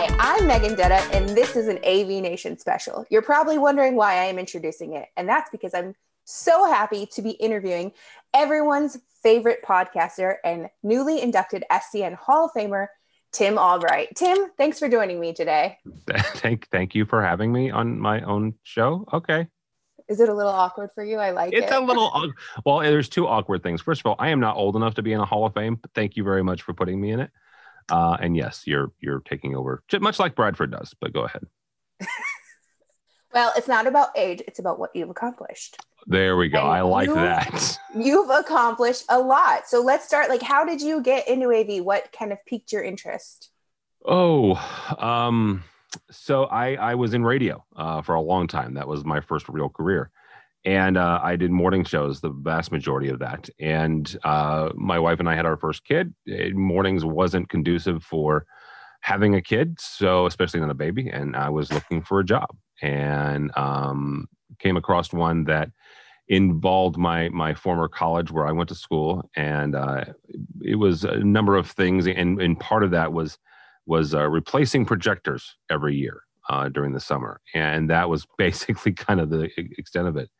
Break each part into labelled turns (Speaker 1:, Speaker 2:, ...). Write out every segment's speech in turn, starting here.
Speaker 1: Hi, I'm Megan Dutta, and this is an AV Nation special. You're probably wondering why I am introducing it, and that's because I'm so happy to be interviewing everyone's favorite podcaster and newly inducted SCN Hall of Famer, Tim Albright. Tim, thanks for joining me today.
Speaker 2: thank, thank you for having me on my own show. Okay.
Speaker 1: Is it a little awkward for you? I like
Speaker 2: it's
Speaker 1: it.
Speaker 2: It's a little well. There's two awkward things. First of all, I am not old enough to be in a Hall of Fame, but thank you very much for putting me in it. Uh, and yes, you're you're taking over, much like Bradford does. But go ahead.
Speaker 1: well, it's not about age; it's about what you've accomplished.
Speaker 2: There we go. And I like you, that.
Speaker 1: You've accomplished a lot. So let's start. Like, how did you get into AV? What kind of piqued your interest?
Speaker 2: Oh, um, so I I was in radio uh, for a long time. That was my first real career, and uh, I did morning shows, the vast majority of that. And uh, my wife and I had our first kid. It, mornings wasn't conducive for having a kid, so especially not a baby. And I was looking for a job, and um, came across one that involved my my former college where I went to school, and uh, it was a number of things, and and part of that was was uh, replacing projectors every year uh, during the summer, and that was basically kind of the extent of it.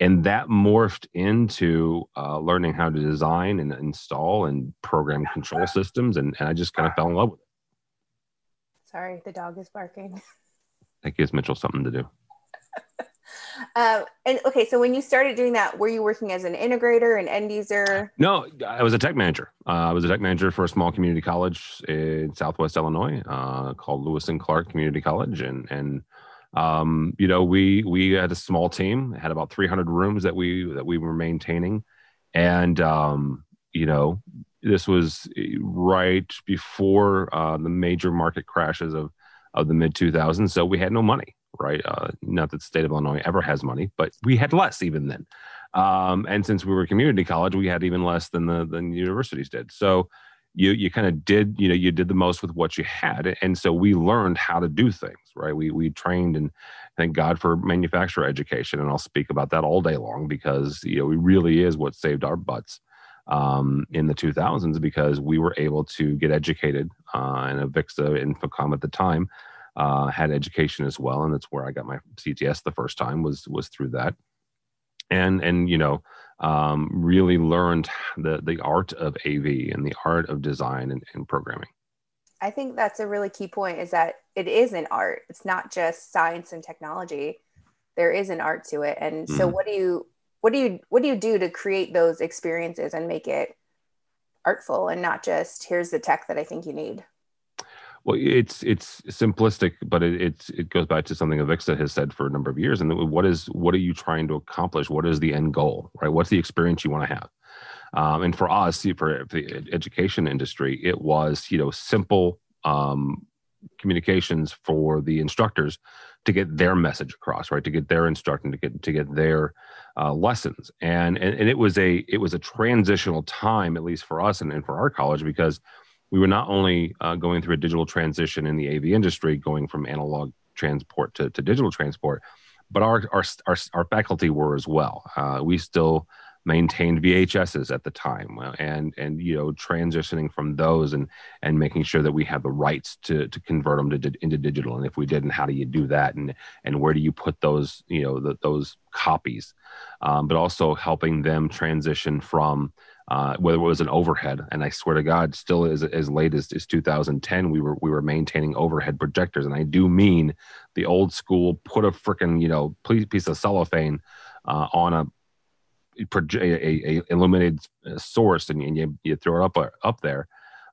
Speaker 2: And that morphed into uh, learning how to design and install and program control systems, and, and I just kind of fell in love with it.
Speaker 1: Sorry, the dog is barking.
Speaker 2: That gives Mitchell something to do.
Speaker 1: Um, and okay, so when you started doing that, were you working as an integrator, an end user?
Speaker 2: No, I was a tech manager. Uh, I was a tech manager for a small community college in Southwest Illinois uh, called Lewis and Clark Community College, and and um, you know we we had a small team, had about 300 rooms that we that we were maintaining, and um, you know this was right before uh, the major market crashes of of the mid 2000s, so we had no money right? Uh, not that the state of Illinois ever has money, but we had less even then. Um, and since we were community college, we had even less than the than universities did. So you you kind of did you know you did the most with what you had, and so we learned how to do things, right? We we trained and thank God for manufacturer education, and I'll speak about that all day long because you know it really is what saved our butts um, in the 2000s because we were able to get educated uh, and Avixa InfoComm at the time uh, had education as well, and that's where I got my CTS the first time was was through that, and and you know um, really learned the the art of AV and the art of design and, and programming.
Speaker 1: I think that's a really key point is that it is an art. It's not just science and technology. There is an art to it. And so mm-hmm. what do you what do you what do you do to create those experiences and make it artful and not just here's the tech that I think you need?
Speaker 2: Well, it's it's simplistic, but it it's, it goes back to something Avixa has said for a number of years. And what is what are you trying to accomplish? What is the end goal? Right? What's the experience you want to have? Um, and for us, for the education industry, it was you know simple um, communications for the instructors to get their message across, right? To get their instruction, to get to get their uh, lessons, and, and and it was a it was a transitional time, at least for us and, and for our college, because we were not only uh, going through a digital transition in the AV industry, going from analog transport to, to digital transport, but our, our, our, our faculty were as well. Uh, we still maintained VHSs at the time and and you know transitioning from those and and making sure that we have the rights to to convert them to, into digital. And if we didn't how do you do that? And and where do you put those you know the, those copies? Um, but also helping them transition from uh, whether it was an overhead. And I swear to God, still as as late as, as 2010, we were we were maintaining overhead projectors, and I do mean the old school put a freaking you know piece of cellophane uh, on a, a, a, illuminated source, and, and you, you throw it up uh, up there,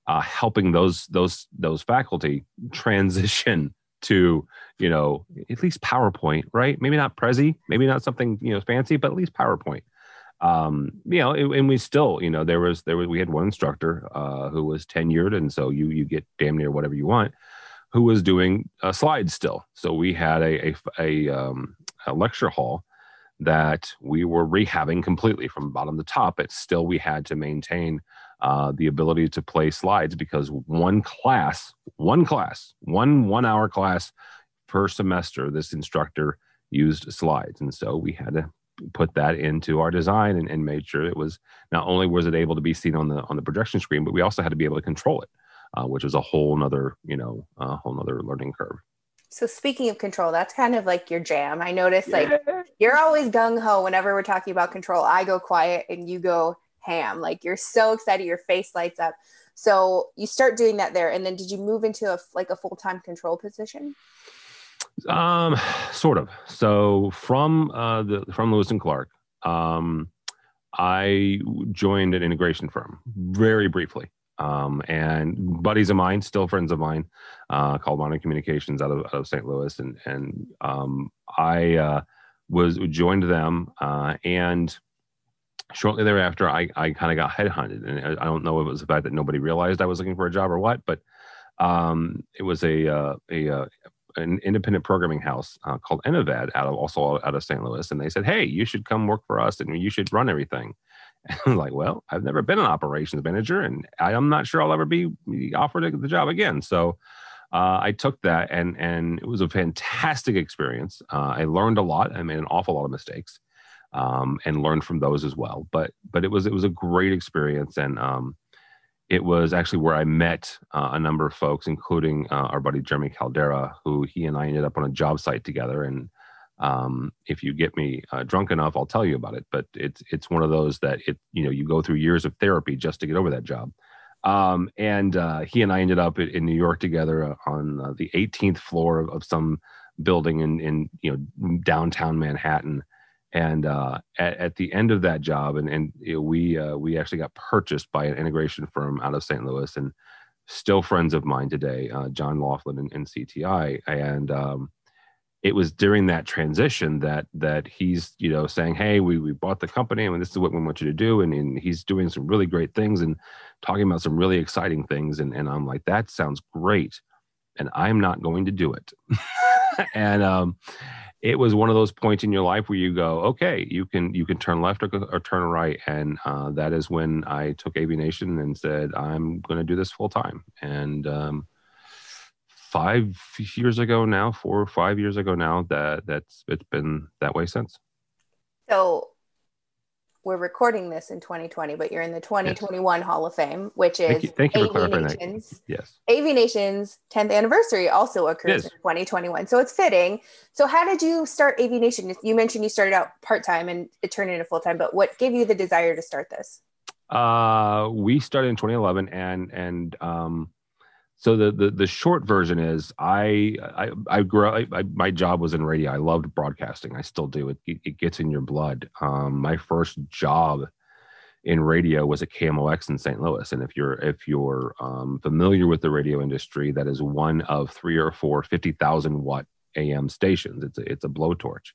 Speaker 2: uh, helping those those those faculty transition to you know at least PowerPoint, right? Maybe not Prezi, maybe not something you know fancy, but at least PowerPoint um, you know, and we still, you know, there was there was we had one instructor uh, who was tenured, and so you you get damn near whatever you want, who was doing uh, slides still. So we had a a, a, um, a lecture hall that we were rehabbing completely from bottom to top, but still we had to maintain uh, the ability to play slides because one class, one class, one one hour class per semester, this instructor used slides, and so we had to put that into our design and, and made sure it was not only was it able to be seen on the on the projection screen, but we also had to be able to control it uh, which was a whole nother, you know, a whole nother learning curve.
Speaker 1: So speaking of control, that's kind of like your jam. I notice like you're always gung ho whenever we're talking about control. I go quiet and you go ham. Like you're so excited, your face lights up. So you start doing that there, and then did you move into a like a full time control position?
Speaker 2: Um, sort of. So from uh, the from Lewis and Clark, um, I joined an integration firm very briefly. Um, and buddies of mine, still friends of mine, uh, called Modern Communications out of, out of St. Louis, and and um, I uh, was joined them, uh, and shortly thereafter, I I kind of got headhunted, and I don't know if it was the fact that nobody realized I was looking for a job or what, but um, it was a uh, a, a uh, an independent programming house uh, called Innovad out of also out of St. Louis, and they said, "Hey, you should come work for us, and you should run everything." And I was like, well, I've never been an operations manager, and I'm not sure I'll ever be offered the job again. So uh, I took that, and and it was a fantastic experience. Uh, I learned a lot. I made an awful lot of mistakes, um, and learned from those as well. But but it was it was a great experience, and um, it was actually where I met uh, a number of folks, including uh, our buddy Jeremy Caldera, who he and I ended up on a job site together, and um, if you get me uh, drunk enough, I'll tell you about it. But it's it's one of those that it you know you go through years of therapy just to get over that job. Um, and uh, he and I ended up in New York together uh, on uh, the 18th floor of, of, some building in in you know downtown Manhattan. And uh, at, at, the end of that job, and and you know, we uh, we actually got purchased by an integration firm out of St. Louis, and still friends of mine today, John Laughlin and, and CTI, and um, it was during that transition that that he's you know saying hey we, we bought the company and this is what we want you to do. And, and he's doing some really great things and talking about some really exciting things. And, and i'm like that sounds great and i'm not going to do it. And um, it was one of those points in your life where you go okay you can you can turn left or, or turn right and uh, that is when i took AV Nation and said i'm going to do this full time and um, five years ago now, four or five years ago now, that that's it's been that way since.
Speaker 1: So we're recording this in 2020, but you're in the 2021 yes. Hall of Fame, which is
Speaker 2: thank you, thank you AV Nations. Yes.
Speaker 1: AV Nations 10th anniversary also occurs in 2021. So it's fitting. So how did you start AV Nation? You mentioned you started out part-time and it turned into full-time, but what gave you the desire to start this?
Speaker 2: Uh, we started in 2011 and, and, um, so the, the the short version is I I I grew I, I, my job was in radio. I loved broadcasting. I still do. It it gets in your blood. Um, my first job in radio was at KMOX in St. Louis. And if you're if you're um, familiar with the radio industry, that is one of three or four 50,000 watt AM stations. It's a, it's a blowtorch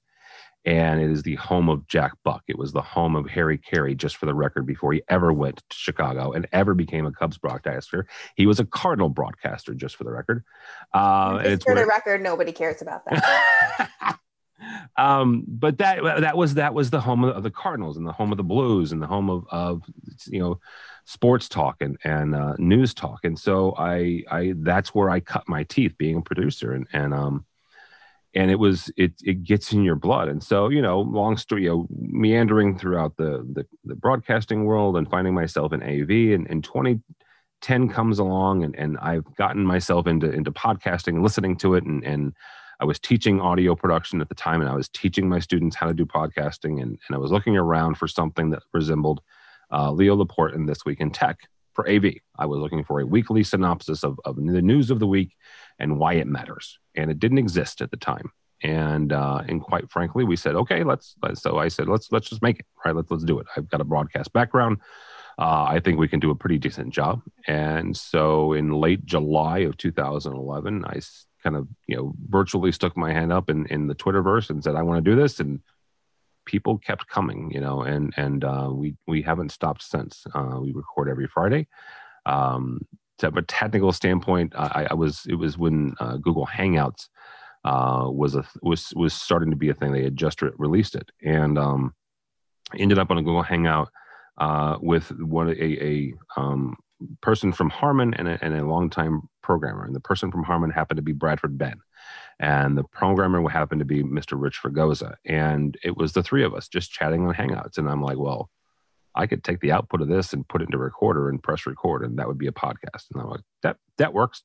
Speaker 2: and it is the home of Jack Buck. It was the home of Harry Caray, just for the record, before he ever went to Chicago and ever became a Cubs broadcaster. He was a Cardinal broadcaster, just for the record.
Speaker 1: Uh, just for the record, nobody cares about that.
Speaker 2: um, but that that was that was the home of, the Cardinals and the home of the Blues and the home of of you know sports talk and and uh, news talk. And so I I that's where I cut my teeth being a producer and and um and it was it it gets in your blood. And so you know long story you know meandering throughout the the, the broadcasting world and finding myself in av and, and 2010 comes along and, and i've gotten myself into into podcasting and listening to it. And and i was teaching audio production at the time and i was teaching my students how to do podcasting. And, and i was looking around for something that resembled uh, leo laporte in this week in tech for av i was looking for a weekly synopsis of, of the news of the week and why it matters. And it didn't exist at the time. And uh, and quite frankly, we said, okay, let's. So I said, let's let's just make it right. Let's let's do it. I've got a broadcast background. Uh, I think we can do a pretty decent job. And so in late July of 2011, I kind of you know virtually stuck my hand up in in the Twitterverse and said, I want to do this. And people kept coming, you know, and and uh, we we haven't stopped since. Uh, we record every Friday. Um, from a technical standpoint, I, I was it was when uh, Google Hangouts uh, was a was was starting to be a thing. They had just re- released it, and um, ended up on a Google Hangout uh, with one a, a um, person from Harman and a, and a longtime programmer. And the person from Harman happened to be Bradford Benn, and the programmer happened to be Mr. Rich Fregosa. And it was the three of us just chatting on Hangouts. And I'm like, well, I could take the output of this and put it into a recorder and press record, and that would be a podcast. And I'm like, that that works.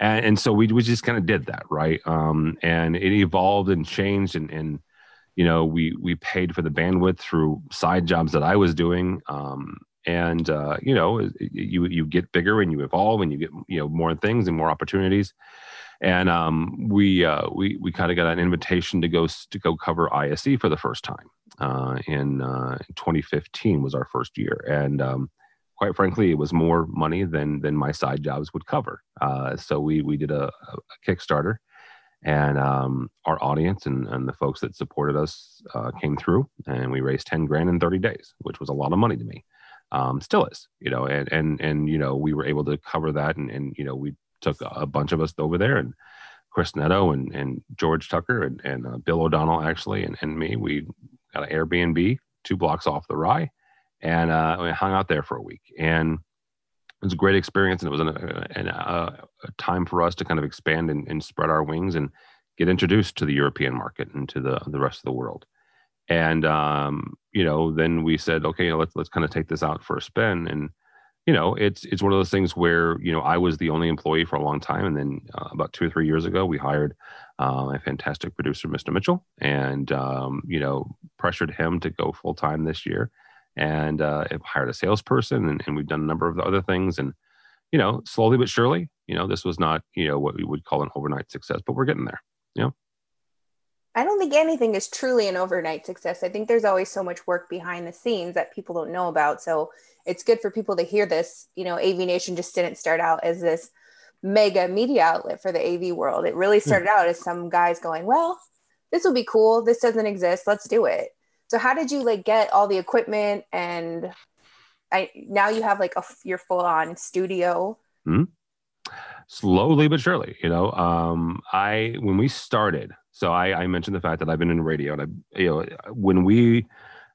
Speaker 2: And, and so we, we just kind of did that, right? Um, and it evolved and changed, and, and you know, we we paid for the bandwidth through side jobs that I was doing. Um, and uh, you know, you you get bigger and you evolve and you get you know more things and more opportunities. And um, we uh, we we kind of got an invitation to go to go cover ISE for the first time uh, in uh, 2015 was our first year, and um, quite frankly, it was more money than than my side jobs would cover. Uh, so we we did a, a Kickstarter, and um, our audience and, and the folks that supported us uh, came through, and we raised 10 grand in 30 days, which was a lot of money to me. Um, still is, you know, and and and you know we were able to cover that, and and you know we took a bunch of us over there, and Chris Neto and and George Tucker and and uh, Bill O'Donnell actually, and and me, we got an Airbnb two blocks off the RAI, and uh, we hung out there for a week. And it was a great experience, and it was an, an, a, a time for us to kind of expand and, and, spread our wings and get introduced to the European market and to the the rest of the world. And um, you know, then we said, okay, let's let's kind of take this out for a spin. And you know, it's it's one of those things where you know I was the only employee for a long time, and then uh, about two or three years ago, we hired uh, a fantastic producer, Mr. Mitchell, and um, you know pressured him to go full time this year, and uh, hired a salesperson, and, and, we've done a number of other things, and you know slowly but surely, you know this was not you know what we would call an overnight success, but we're getting there. You know.
Speaker 1: I don't think anything is truly an overnight success. I think there's always so much work behind the scenes that people don't know about. So it's good for people to hear this. You know, AV Nation just didn't start out as this mega media outlet for the AV world. It really hmm. started out as some guys going, well, this will be cool. This doesn't exist. Let's do it. So how did you like get all the equipment and I now you have like a your full on studio?
Speaker 2: Mm-hmm. Slowly but surely, you know. Um, I when we started, so I, I mentioned the fact that I've been in radio, and I, you know, when we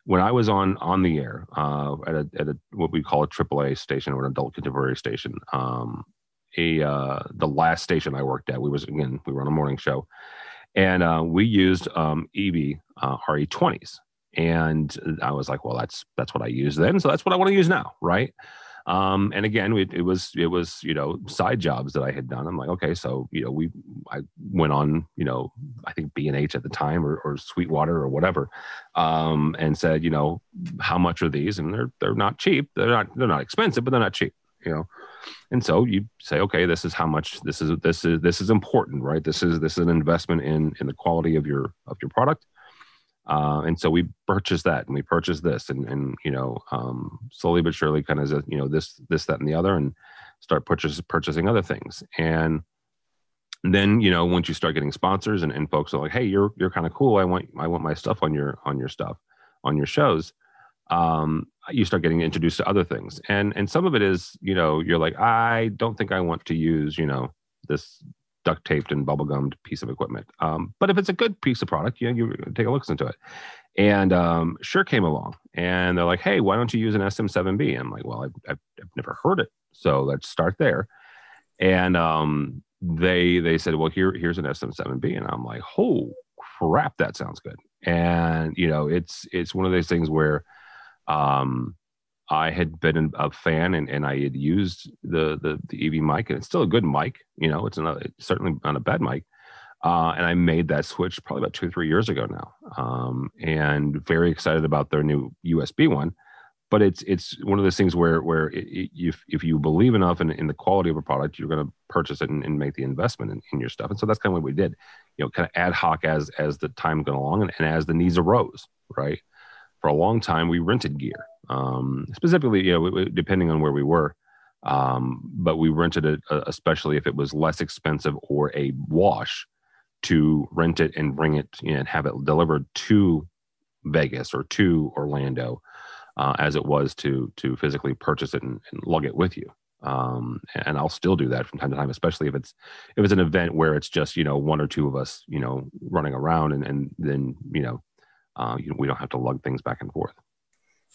Speaker 2: when I was on on the air uh, at a at a what we call a AAA station or an adult contemporary station, um, a uh, the last station I worked at. We was again we were on a morning show, and uh, we used um, EV uh, RE20s, and I was like, well, that's that's what I use then, so that's what I want to use now, right? Um, and again, it, it, was it was you know side jobs that I had done. I'm like, okay, so you know we I went on you know I think B and H at the time or, or Sweetwater or whatever, um, and said you know how much are these? And they're they're not cheap. They're not they're not expensive, but they're not cheap. You know, and so you say okay this is how much this is this is this is important right this is this is an investment in in the quality of your of your product uh, and so we purchased that and we purchased this and and you know um, slowly but surely kind of you know this this that and the other and start purchase, purchasing other things. And then you know once you start getting sponsors and, and folks are like hey you're you're kind of cool. I want i want my stuff on your on your stuff on your shows um, you start getting introduced to other things. And and some of it is you know you're like i don't think i want to use you know this duct taped and bubble gummed piece of equipment. Um, but if it's a good piece of product you know you take a look into it. And um, Shure came along and they're like hey why don't you use an sm7b i'm like well i've, I've, I've never heard it. So let's start there. And um, they they said well here here's an sm7b and i'm like oh crap that sounds good. And you know it's it's one of those things where um, I had been a fan and, and I had used the, the, the EV mic and it's still a good mic. You know, it's, it's certainly not a bad mic. Uh, and I made that switch probably about two or three years ago now. Um, and very excited about their new USB one. But it's it's one of those things where where it, it, if if you believe enough in, in the quality of a product, you're going to purchase it and, and, make the investment in, in, your stuff. And so that's kind of what we did, you know, kind of ad hoc as as the time went along and, and as the needs arose, right? For a long time we rented gear um, specifically you know depending on where we were um, but we rented it uh, especially if it was less expensive or a wash to rent it and bring it you know, and have it delivered to vegas or to orlando uh, as it was to to physically purchase it and, and lug it with you. Um, and I'll still do that from time to time, especially if it's if it's an event where it's just you know one or two of us you know running around and and then you know uh, you know, we don't have to lug things back and forth.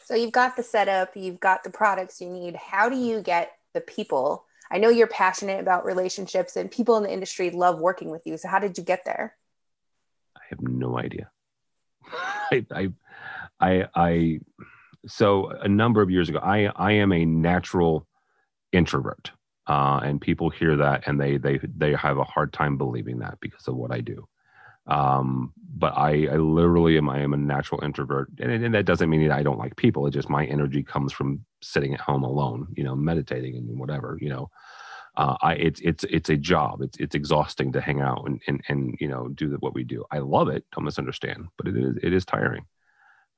Speaker 1: So you've got the setup, you've got the products you need. How do you get the people? I know you're passionate about relationships and people in the industry love working with you. So how did you get there?
Speaker 2: I have no idea. I, I, I, I, so a number of years ago, I I am a natural introvert, uh, and people hear that and they they they have a hard time believing that because of what I do. Um, but I, I literally am I am a natural introvert, and, and that doesn't mean that I don't like people. It just my energy comes from sitting at home alone, you know, meditating and whatever, you know. Uh, I it's it's it's a job. It's it's exhausting to hang out and and and you know do what we do. I love it. Don't misunderstand, but it is it is tiring.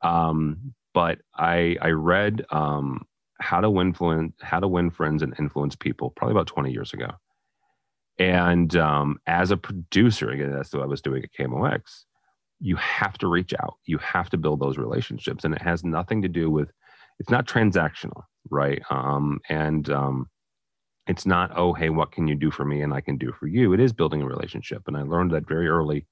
Speaker 2: Um, but I I read um, how to win how to win friends and influence people probably about 20 years ago. And um, as a producer, again, that's what I was doing at KMOX. You have to reach out. You have to build those relationships, and it has nothing to do with. It's not transactional, right? Um, and um, it's not oh hey what can you do for me and i can do for you it is building a relationship and i learned that very early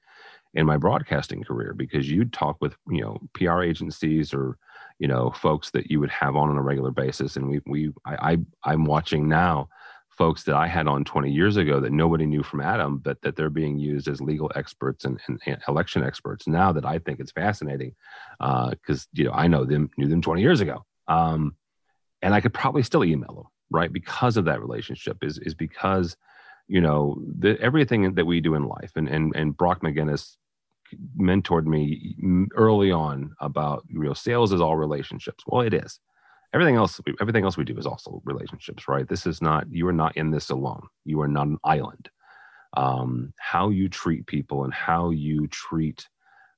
Speaker 2: in my broadcasting career because you'd talk with you know pr agencies or you know folks that you would have on on a regular basis and we we i, I i'm watching now folks that i had on 20 years ago that nobody knew from adam but that they're being used as legal experts and, and, and election experts now that i think it's fascinating because uh, you know i know them knew them 20 years ago. Um, and i could probably still email them right because of that relationship is is because you know the, everything that we do in life and and and brock mcginnis mentored me early on about you know sales is all relationships. Well it is everything else everything else we do is also relationships right? This is not you are not in this alone. You are not an island. Um, how you treat people and how you treat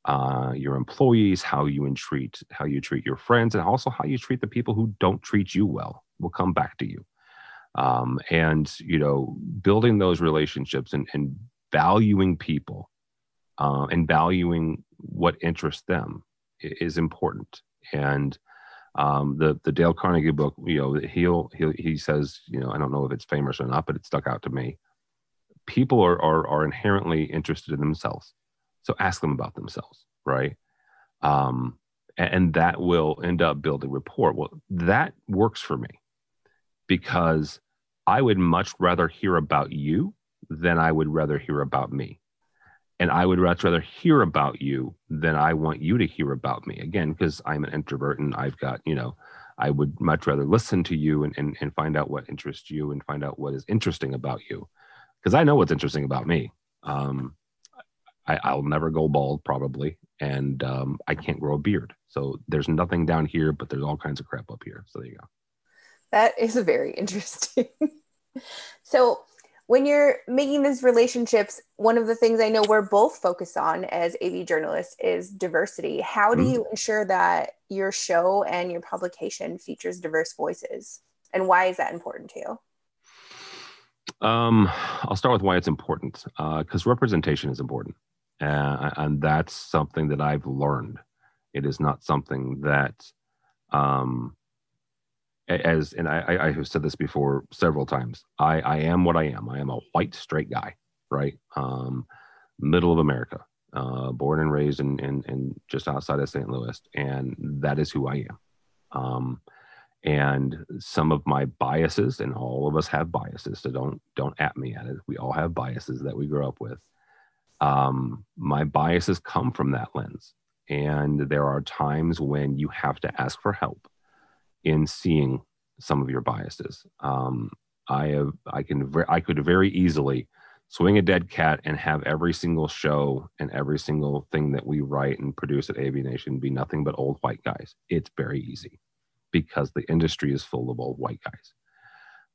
Speaker 2: uh, your employees how you treat how you treat your friends and also how you treat the people who don't treat you well will come back to you. Um, and you know building those relationships and, and valuing people uh, and valuing what interests them is important. And um, the the Dale Carnegie book, you know, he'll he he says, you know, I don't know if it's famous or not, but it stuck out to me. People are are, are inherently interested in themselves, so ask them about themselves, right? Um, and, and that will end up building rapport. Well, that works for me because I would much rather hear about you than I would rather hear about me. And I would much rather hear about you than I want you to hear about me. Again, because I'm an introvert and I've got, you know, I would much rather listen to you and, and, and find out what interests you and find out what is interesting about you. Because I know what's interesting about me. Um, I, will never go bald, probably. And um, I can't grow a beard. So there's nothing down here, but there's all kinds of crap up here. So there you go.
Speaker 1: That is very interesting. so, when you're making these relationships, one of the things I know we're both focused on as AV journalists is diversity. How do mm-hmm. you ensure that your show and your publication features diverse voices? And why is that important to
Speaker 2: you? Um, I'll start with why it's important because uh, representation is important. Uh, and that's something that I've learned. It is not something that um, as and I, I have said this before several times. I, I am what I am. I am a white straight guy, right? Um, middle of America, uh, born and raised in, in, in just outside of St. Louis, and that is who I am. Um, and some of my biases, and all of us have biases, so don't don't at me at it. We all have biases that we grow up with. Um, my biases come from that lens, and there are times when you have to ask for help in seeing some of your biases. Um, I have, I can, I could very easily swing a dead cat and have every single show and every single thing that we write and produce at AV Nation be nothing but old white guys. It's very easy because the industry is full of old white guys.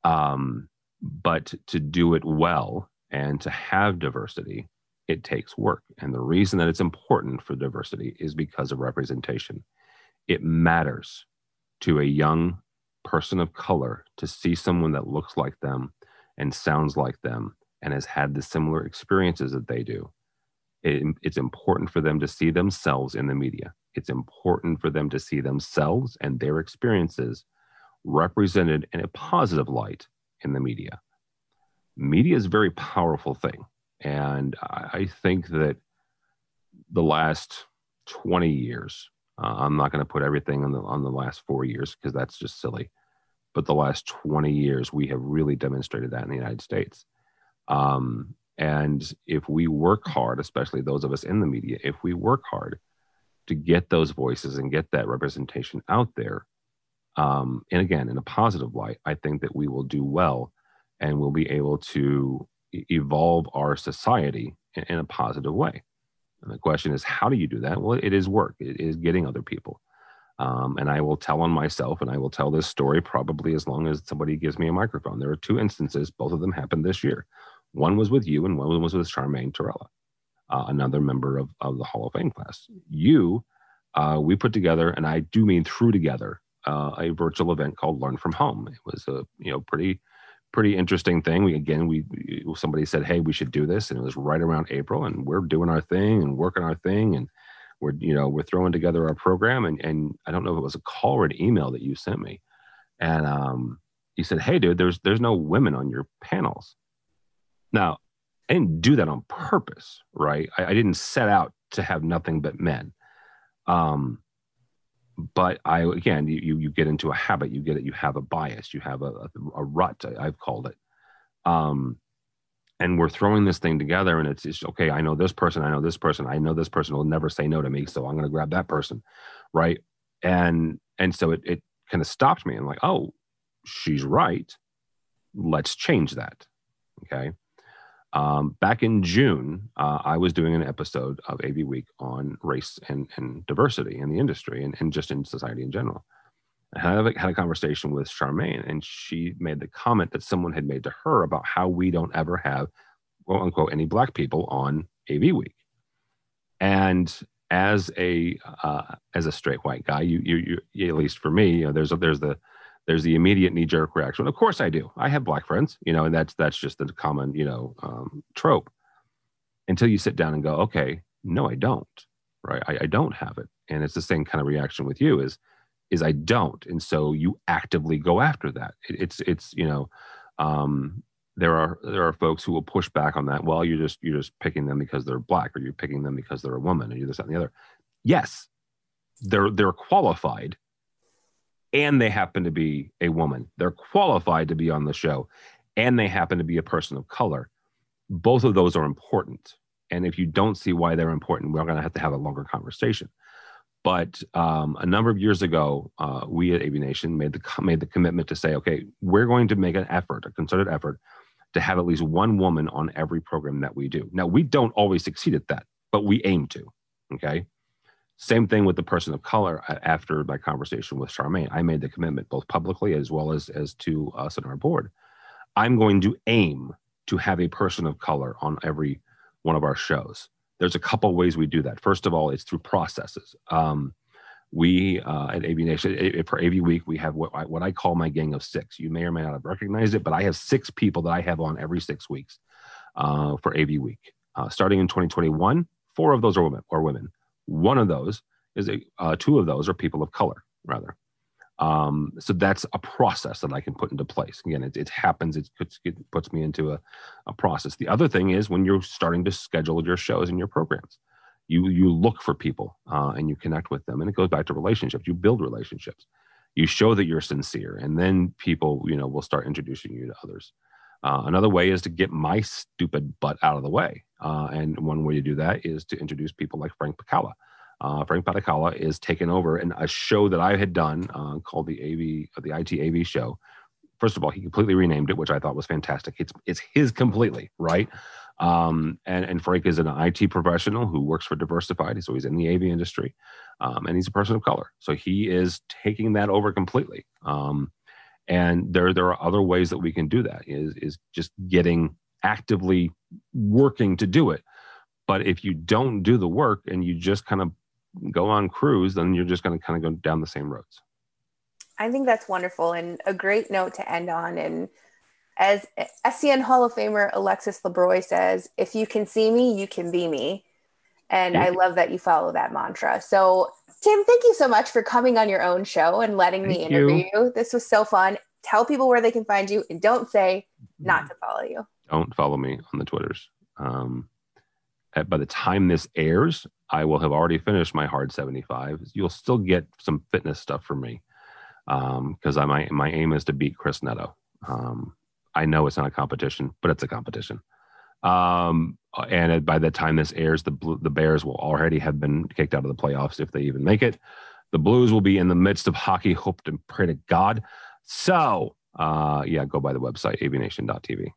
Speaker 2: Um, but to do it well and to have diversity, it takes work. And the reason that it's important for diversity is because of representation. It matters to a young person of color to see someone that looks like them and sounds like them and has had the similar experiences that they do. It, it's important for them to see themselves in the media. It's important for them to see themselves and their experiences represented in a positive light in the media. Media is a very powerful thing. And I think that the last 20 years, uh, I'm not going to put everything on the on the last four years because that's just silly. But the last 20 years, we have really demonstrated that in the United States. Um, and if we work hard, especially those of us in the media, if we work hard, to get those voices and get that representation out there. Um, and again, in a positive light, I think that we will do well and we'll be able to evolve our society in, in a positive way. And the question is, how do you do that? Well, it is work, it is getting other people. Um, and I will tell on myself, and I will tell this story probably as long as somebody gives me a microphone. There are two instances, both of them happened this year. One was with you, and one was with Charmaine Torella, uh, another member of, of the Hall of Fame class. You, uh, we put together, and I do mean threw together, uh, a virtual event called Learn from Home. It was a you know pretty pretty interesting thing. We again, we somebody said, "Hey, we should do this," and it was right around April, and we're doing our thing and working our thing, and we're you know we're throwing together our program. And and I don't know if it was a call or an email that you sent me, and um, you said, "Hey, dude, there's there's no women on your panels." Now, I didn't do that on purpose, right? I, I didn't set out to have nothing but men. Um, but I again, you you get into a habit, you get it, you have a bias, you have a, a, a rut. I, have called it. Um, and we're throwing this thing together, and it's just okay. I know this person, I know this person, I know this person will never say no to me, so I'm going to grab that person, right? And and so it it kind of stopped me. I'm like, oh, she's right. Let's change that. Okay. Um, back in June, uh, I was doing an episode of AV Week on race and, and diversity in the industry and, and just in society in general. I had a, had a conversation with Charmaine, and she made the comment that someone had made to her about how we don't ever have, quote unquote, any black people on AV Week. And as a uh, as a straight white guy, you, you you at least for me, you know, there's a, there's the there's the immediate knee jerk reaction. Of course I do. I have black friends, you know, and that's that's just the common, you know, um, trope. Until you sit down and go, okay, no, I don't. Right? I, I don't have it. And it's the same kind of reaction with you is is I don't. And so you actively go after that. It, it's it's, you know, um, there are there are folks who will push back on that. Well, you're just you're just picking them because they're black, or you're picking them because they're a woman, or you're this that, and the other. Yes, they're they're qualified and they happen to be a woman. They're qualified to be on the show and they happen to be a person of color. Both of those are important. And if you don't see why they're important, we're going to have to have a longer conversation. But um, a number of years ago, uh, we at AV Nation made the made the commitment to say, okay, we're going to make an effort, a concerted effort, to have at least one woman on every program that we do. Now, we don't always succeed at that, but we aim to. Okay, same thing with the person of color. After my conversation with Charmaine, I made the commitment both publicly as well as as to us and our board. I'm going to aim to have a person of color on every one of our shows. There's a couple ways we do that. First of all, it's through processes. Um, we uh, at AV Nation for AV Week, we have what I, what I call my gang of six. You may or may not have recognized it, but I have six people that I have on every six weeks uh, for AV Week. Uh, starting in 2021, four of those are women. Or women. One of those is a, uh, two of those are people of color, rather. Um, so that's a process that I can put into place. Again, it, it happens. It puts, it puts me into a, a process. The other thing is when you're starting to schedule your shows and your programs, you you look for people uh, and you connect with them, and it goes back to relationships. You build relationships. You show that you're sincere, and then people, you know, will start introducing you to others. Uh, another way is to get my stupid butt out of the way. Uh, and one way to do that is to introduce people like Frank Padikkala. Uh, Frank Padikkala is taken over in a show that I had done uh, called the AV, the IT AV show. First of all, he completely renamed it, which I thought was fantastic. It's it's his completely, right? Um, and, and Frank is an IT professional who works for Diversified, so he's in the AV industry, um, and he's a person of color. So he is taking that over completely. Um, and there there are other ways that we can do that. Is is just getting actively working to do it. But if you don't do the work and you just kind of go on cruise, then you're just going to kind of go down the same roads.
Speaker 1: I think that's wonderful and a great note to end on. And as SCN Hall of Famer Alexis LeBroy says, if you can see me, you can be me. And I love that you follow that mantra. So, Tim, thank you so much for coming on your own show and letting thank me interview you. you. This was so fun. Tell people where they can find you and don't say not to follow you.
Speaker 2: Don't follow me on the Twitters. Um, at, by the time this airs, I will have already finished my hard 75. You'll still get some fitness stuff from me because um, my my aim is to beat Chris Neto. Um, I know it's not a competition, but it's a competition. Um, and by the time this airs, the the Bears will already have been kicked out of the playoffs if they even make it. The Blues will be in the midst of hockey, Hope and pray to God. So, uh, yeah, go by the website avnation.tv.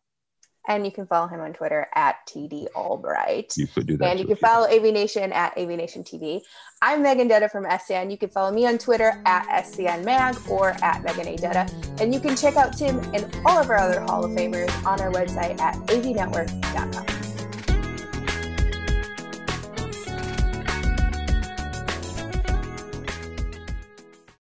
Speaker 1: And you can follow him on Twitter at TD Albright.
Speaker 2: You could do that.
Speaker 1: And you can follow AVNation at AVNation TV. I'm Megan Dutta from SCN. You can follow me on Twitter at SCN Mag or at Megan A. Dutta. And you can check out Tim and all of our other Hall of Famers on our website at avnetwork.com.